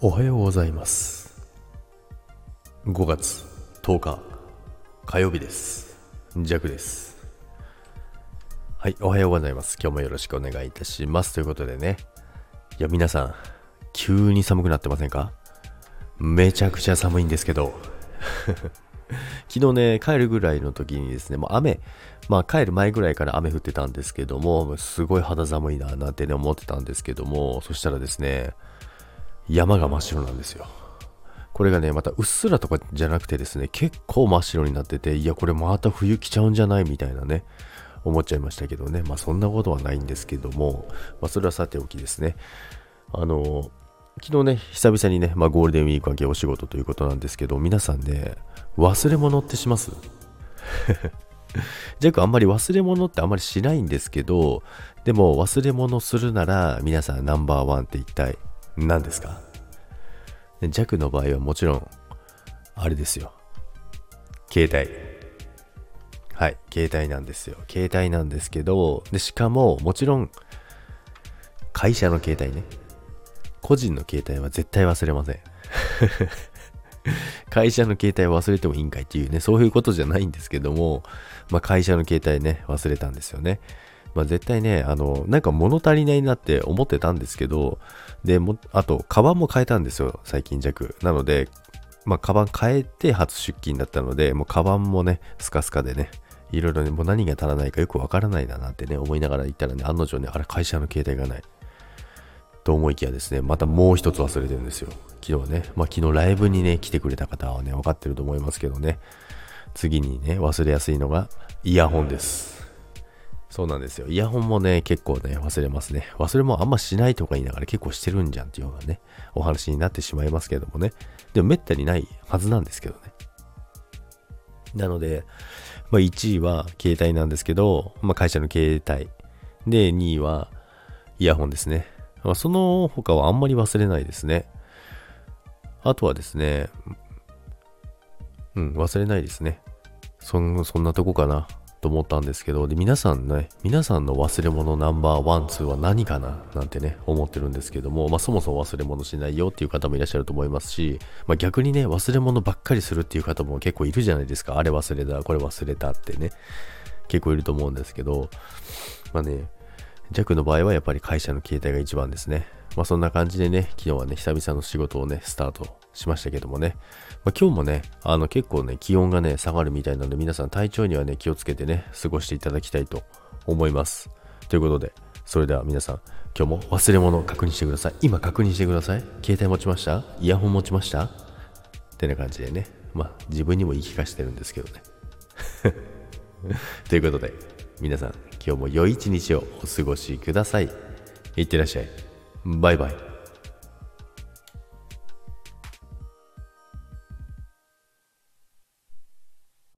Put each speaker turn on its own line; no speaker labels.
おはようございます。5月10日火曜日です。ジャクです。はいおはようございます。今日もよろしくお願いいたします。ということでね。いや皆さん急に寒くなってませんか？めちゃくちゃ寒いんですけど。昨日ね、帰るぐらいの時にですね、もう雨、まあ帰る前ぐらいから雨降ってたんですけども、すごい肌寒いななんてね思ってたんですけども、そしたらですね、山が真っ白なんですよ。これがね、またうっすらとかじゃなくてですね、結構真っ白になってて、いや、これまた冬来ちゃうんじゃないみたいなね、思っちゃいましたけどね。まあそんなことはないんですけども、まあそれはさておきですね。あの、昨日ね、久々にね、まあゴールデンウィーク明けお仕事ということなんですけど、皆さんね、忘れ物ってします？ジャックあんまり忘れ物ってあんまりしないんですけど、でも忘れ物するなら皆さんナンバーワンって一体何ですか？ジャックの場合はもちろん、あれですよ。携帯。はい、携帯なんですよ。携帯なんですけど、で、しかも、もちろん、会社の携帯ね。個人の携帯は絶対忘れません。会社の携帯忘れてもいいんかいっていうね、そういうことじゃないんですけども、まあ会社の携帯ね、忘れたんですよね。まあ絶対ね、あの、なんか物足りないなって思ってたんですけど、で、も、あと、カバンも変えたんですよ、最近弱。なので、まあカバン変えて初出勤だったので、もうカバンもね、スカスカでね、いろいろね、もう何が足らないかよくわからないななんてね、思いながら行ったらね、案の定ね、あれ会社の携帯がない。と思いきやですね、またもう一つ忘れてるんですよ。昨日ね、まあ昨日ライブにね、来てくれた方はね、分かってると思いますけどね、次にね、忘れやすいのがイヤホンです。そうなんですよ。イヤホンもね、結構ね、忘れますね。忘れもあんましないとか言いながら結構してるんじゃんっていうようなね、お話になってしまいますけどもね。でもめったにないはずなんですけどね。なので、まあ1位は携帯なんですけど、まあ会社の携帯。で、2位はイヤホンですね。まその他はあんまり忘れないですね。あとはですね、うん、忘れないですね。そんそんなとこかなと思ったんですけど、で、皆さんね、皆さんの忘れ物ナンバーワン、ツーは何かななんてね、思ってるんですけども、まあそもそも忘れ物しないよっていう方もいらっしゃると思いますし、まあ逆にね、忘れ物ばっかりするっていう方も結構いるじゃないですか。あれ忘れた、これ忘れたってね、結構いると思うんですけど、まあね、弱の場合はやっぱり会社の携帯が一番ですね。まあそんな感じでね、昨日はね、久々の仕事をね、スタートしましたけどもね。まあ、今日もね、あの結構ね、気温がね、下がるみたいなので、皆さん体調にはね、気をつけてね、過ごしていただきたいと思います。ということで、それでは皆さん、今日も忘れ物を確認してください。今確認してください。携帯持ちました？イヤホン持ちました？ってな感じでね、まあ自分にも言い聞かせてるんですけどね。ということで、皆さん、今日も良い一日をお過ごしください。いってらっしゃい。バイバイ。